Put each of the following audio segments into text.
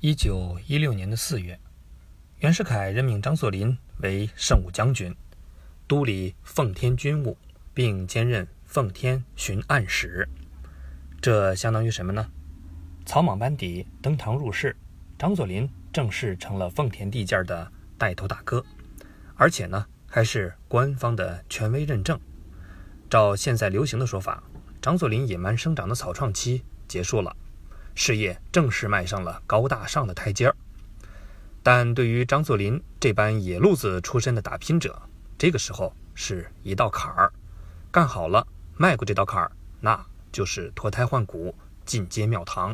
一九一六年的四月，袁世凯任命张作霖为圣武将军，督理奉天军务，并兼任奉天巡按使。这相当于什么呢？草莽班底登堂入室，张作霖正式成了奉天地界的带头大哥，而且呢，还是官方的权威认证。照现在流行的说法，张作霖野蛮生长的草创期结束了。事业正式迈上了高大上的台阶儿，但对于张作霖这般野路子出身的打拼者，这个时候是一道坎儿。干好了，迈过这道坎儿，那就是脱胎换骨，进阶庙堂；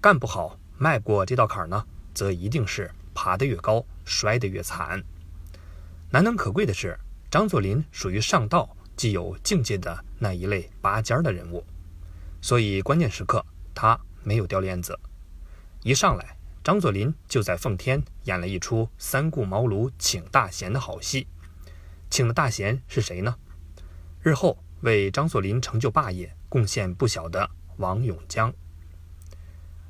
干不好，迈过这道坎儿呢，则一定是爬得越高，摔得越惨。难能可贵的是，张作霖属于上道既有境界的那一类拔尖儿的人物，所以关键时刻他。没有掉链子，一上来，张作霖就在奉天演了一出三顾茅庐请大贤的好戏。请的大贤是谁呢？日后为张作霖成就霸业贡献不小的王永江。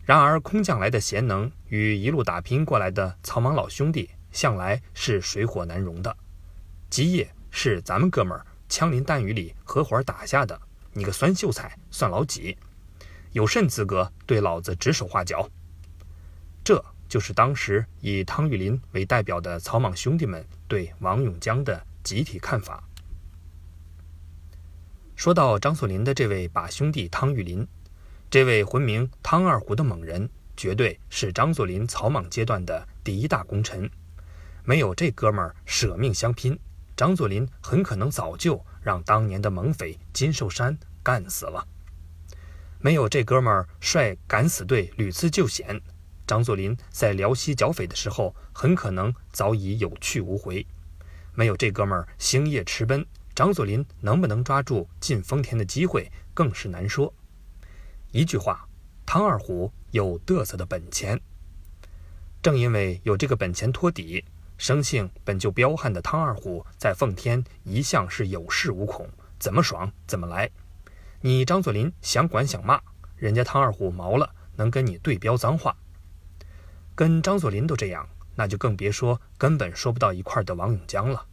然而，空降来的贤能与一路打拼过来的草莽老兄弟，向来是水火难容的。基业是咱们哥们儿枪林弹雨里合伙打下的，你个酸秀才算老几？有甚资格对老子指手画脚？这就是当时以汤玉麟为代表的草莽兄弟们对王永江的集体看法。说到张作霖的这位把兄弟汤玉麟，这位魂名汤二虎的猛人，绝对是张作霖草莽阶段的第一大功臣。没有这哥们儿舍命相拼，张作霖很可能早就让当年的猛匪金寿山干死了。没有这哥们儿率敢死队屡次救险，张作霖在辽西剿匪的时候很可能早已有去无回。没有这哥们儿星夜驰奔，张作霖能不能抓住进丰田的机会更是难说。一句话，汤二虎有嘚瑟的本钱。正因为有这个本钱托底，生性本就彪悍的汤二虎在奉天一向是有恃无恐，怎么爽怎么来。你张作霖想管想骂，人家汤二虎毛了，能跟你对飙脏话。跟张作霖都这样，那就更别说根本说不到一块的王永江了。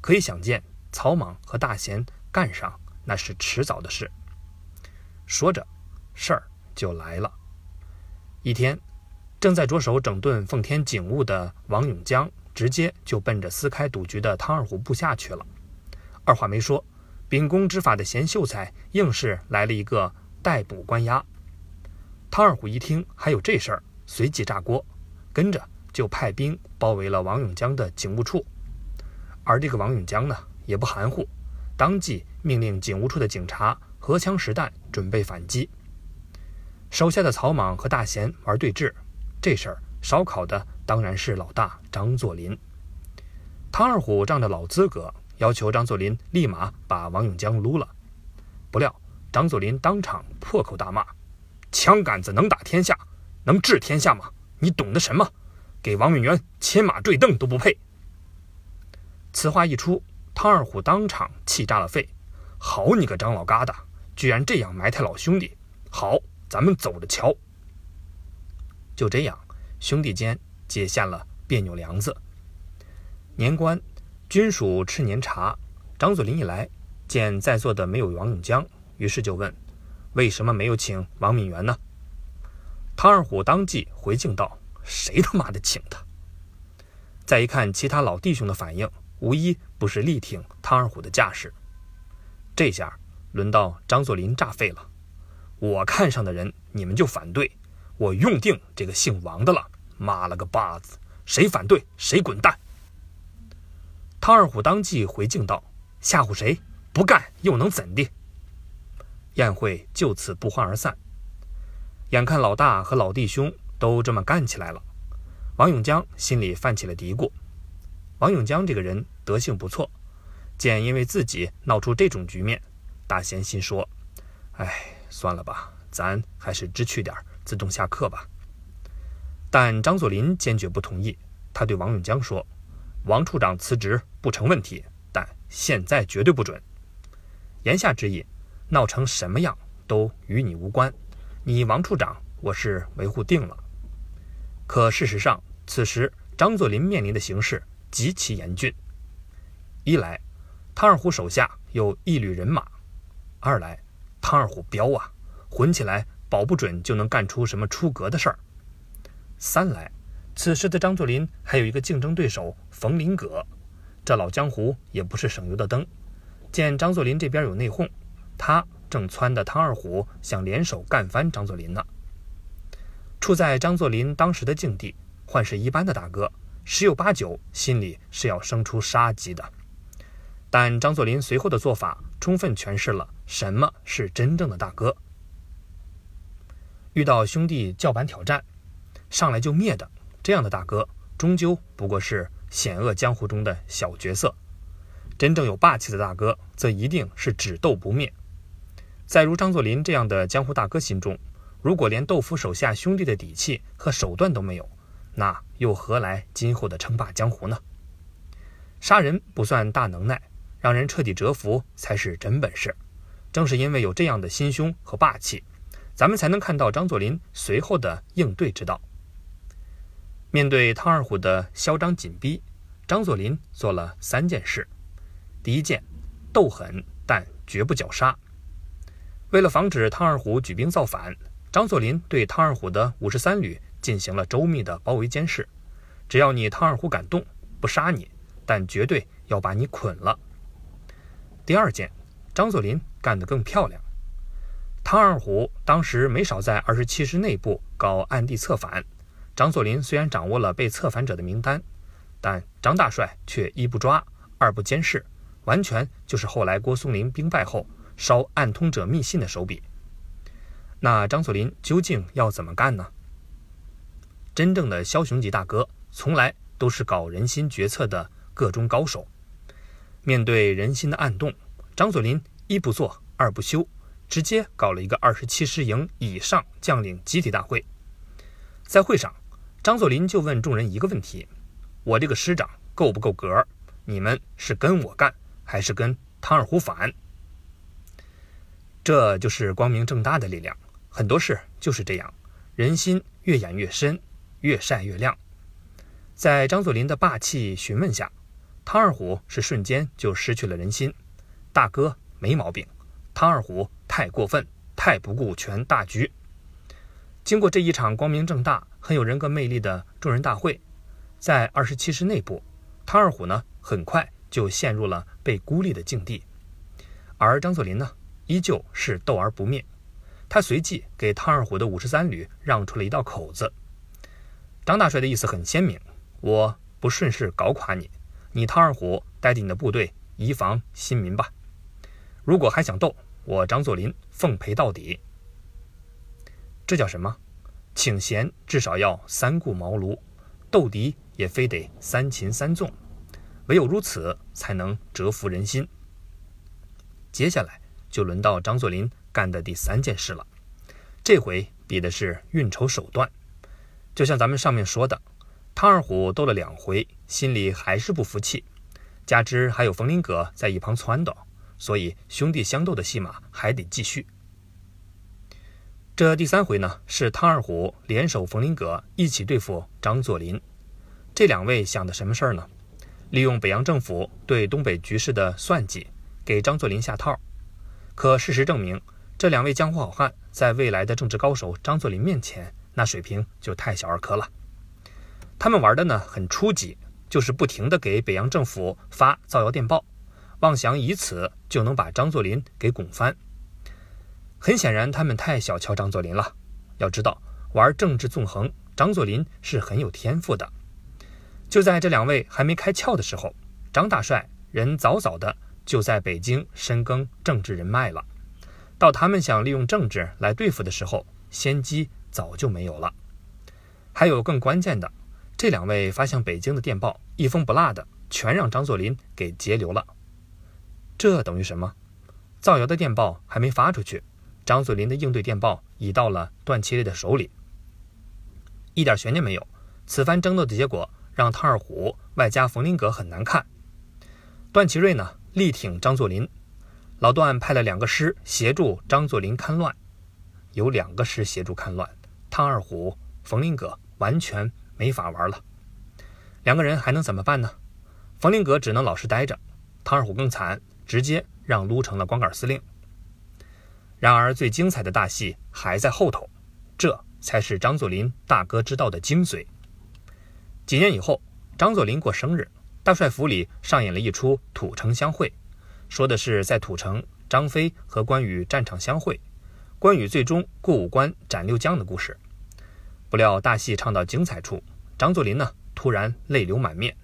可以想见，草莽和大贤干上那是迟早的事。说着，事儿就来了。一天，正在着手整顿奉天警务的王永江，直接就奔着撕开赌局的汤二虎部下去了。二话没说。秉公执法的贤秀才硬是来了一个逮捕关押。汤二虎一听还有这事儿，随即炸锅，跟着就派兵包围了王永江的警务处。而这个王永江呢，也不含糊，当即命令警务处的警察荷枪实弹，准备反击。手下的草莽和大贤玩对峙，这事儿烧烤的当然是老大张作霖。汤二虎仗着老资格。要求张作霖立马把王永江撸了，不料张作霖当场破口大骂：“枪杆子能打天下，能治天下吗？你懂得什么？给王永元牵马坠镫都不配！”此话一出，汤二虎当场气炸了肺：“好你个张老疙瘩，居然这样埋汰老兄弟！好，咱们走着瞧。”就这样，兄弟间结下了别扭梁子。年关。军属吃年茶，张作霖一来，见在座的没有王永江，于是就问：“为什么没有请王敏元呢？”汤二虎当即回敬道：“谁他妈的请他？”再一看其他老弟兄的反应，无一不是力挺汤二虎的架势。这下轮到张作霖炸肺了：“我看上的人，你们就反对，我用定这个姓王的了！妈了个巴子，谁反对谁滚蛋！”汤二虎当即回敬道：“吓唬谁？不干又能怎的？”宴会就此不欢而散。眼看老大和老弟兄都这么干起来了，王永江心里泛起了嘀咕。王永江这个人德性不错，见因为自己闹出这种局面，大贤心说：“哎，算了吧，咱还是知趣点，自动下课吧。”但张作霖坚决不同意，他对王永江说。王处长辞职不成问题，但现在绝对不准。言下之意，闹成什么样都与你无关。你王处长，我是维护定了。可事实上，此时张作霖面临的形势极其严峻。一来，汤二虎手下有一旅人马；二来，汤二虎彪啊，混起来保不准就能干出什么出格的事儿；三来，此时的张作霖还有一个竞争对手冯林葛，这老江湖也不是省油的灯。见张作霖这边有内讧，他正撺掇汤二虎想联手干翻张作霖呢。处在张作霖当时的境地，换是一般的大哥，十有八九心里是要生出杀机的。但张作霖随后的做法，充分诠释了什么是真正的大哥。遇到兄弟叫板挑战，上来就灭的这样的大哥，终究不过是险恶江湖中的小角色。真正有霸气的大哥，则一定是只斗不灭。在如张作霖这样的江湖大哥心中，如果连豆腐手下兄弟的底气和手段都没有，那又何来今后的称霸江湖呢？杀人不算大能耐，让人彻底折服才是真本事。正是因为有这样的心胸和霸气，咱们才能看到张作霖随后的应对之道。面对汤二虎的嚣张紧逼，张作霖做了三件事。第一件，斗狠但绝不绞杀。为了防止汤二虎举兵造反，张作霖对汤二虎的五十三旅进行了周密的包围监视。只要你汤二虎敢动，不杀你，但绝对要把你捆了。第二件，张作霖干得更漂亮。汤二虎当时没少在二十七师内部搞暗地策反。张作霖虽然掌握了被策反者的名单，但张大帅却一不抓，二不监视。完全就是后来郭松龄兵败后烧暗通者密信的手笔。那张作霖究竟要怎么干呢？真正的枭雄级大哥，从来都是搞人心决策的个中高手。面对人心的暗动，张作霖一不做二不休，直接搞了一个二十七师营以上将领集体大会。在会上，张作霖就问众人一个问题：我这个师长够不够格？你们是跟我干？还是跟汤二虎反，这就是光明正大的力量。很多事就是这样，人心越演越深，越晒越亮。在张作霖的霸气询问下，汤二虎是瞬间就失去了人心。大哥没毛病，汤二虎太过分，太不顾全大局。经过这一场光明正大、很有人格魅力的众人大会，在二十七师内部，汤二虎呢很快。就陷入了被孤立的境地，而张作霖呢，依旧是斗而不灭。他随即给汤二虎的五十三旅让出了一道口子。张大帅的意思很鲜明：我不顺势搞垮你，你汤二虎带着你的部队移防新民吧。如果还想斗，我张作霖奉陪到底。这叫什么？请贤至少要三顾茅庐，斗敌也非得三擒三纵。唯有如此，才能折服人心。接下来就轮到张作霖干的第三件事了。这回比的是运筹手段。就像咱们上面说的，汤二虎斗了两回，心里还是不服气，加之还有冯林阁在一旁撺掇，所以兄弟相斗的戏码还得继续。这第三回呢，是汤二虎联手冯林阁一起对付张作霖。这两位想的什么事儿呢？利用北洋政府对东北局势的算计，给张作霖下套。可事实证明，这两位江湖好汉在未来的政治高手张作霖面前，那水平就太小儿科了。他们玩的呢很初级，就是不停的给北洋政府发造谣电报，妄想以此就能把张作霖给拱翻。很显然，他们太小瞧张作霖了。要知道，玩政治纵横，张作霖是很有天赋的。就在这两位还没开窍的时候，张大帅人早早的就在北京深耕政治人脉了。到他们想利用政治来对付的时候，先机早就没有了。还有更关键的，这两位发向北京的电报一封不落的全让张作霖给截留了。这等于什么？造谣的电报还没发出去，张作霖的应对电报已到了段祺瑞的手里。一点悬念没有，此番争斗的结果。让汤二虎外加冯林阁很难看。段祺瑞呢力挺张作霖，老段派了两个师协助张作霖看乱。有两个师协助看乱，汤二虎、冯林阁完全没法玩了。两个人还能怎么办呢？冯令阁只能老实待着，汤二虎更惨，直接让撸成了光杆司令。然而，最精彩的大戏还在后头，这才是张作霖大哥之道的精髓。几年以后，张作霖过生日，大帅府里上演了一出土城相会，说的是在土城，张飞和关羽战场相会，关羽最终过五关斩六将的故事。不料大戏唱到精彩处，张作霖呢突然泪流满面。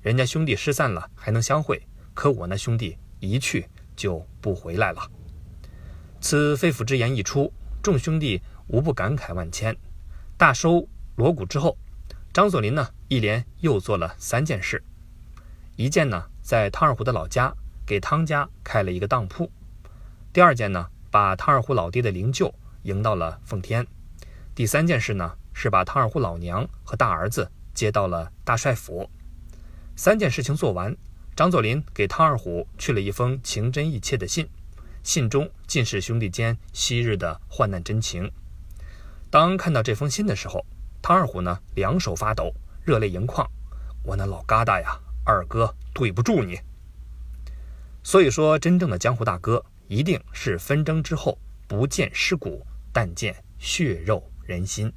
人家兄弟失散了还能相会，可我那兄弟一去就不回来了。此肺腑之言一出，众兄弟无不感慨万千。大收锣鼓之后。张作霖呢，一连又做了三件事：一件呢，在汤二虎的老家给汤家开了一个当铺；第二件呢，把汤二虎老爹的灵柩迎到了奉天；第三件事呢，是把汤二虎老娘和大儿子接到了大帅府。三件事情做完，张作霖给汤二虎去了一封情真意切的信，信中尽是兄弟间昔日的患难真情。当看到这封信的时候，唐二虎呢，两手发抖，热泪盈眶。我那老疙瘩呀，二哥对不住你。所以说，真正的江湖大哥，一定是纷争之后不见尸骨，但见血肉人心。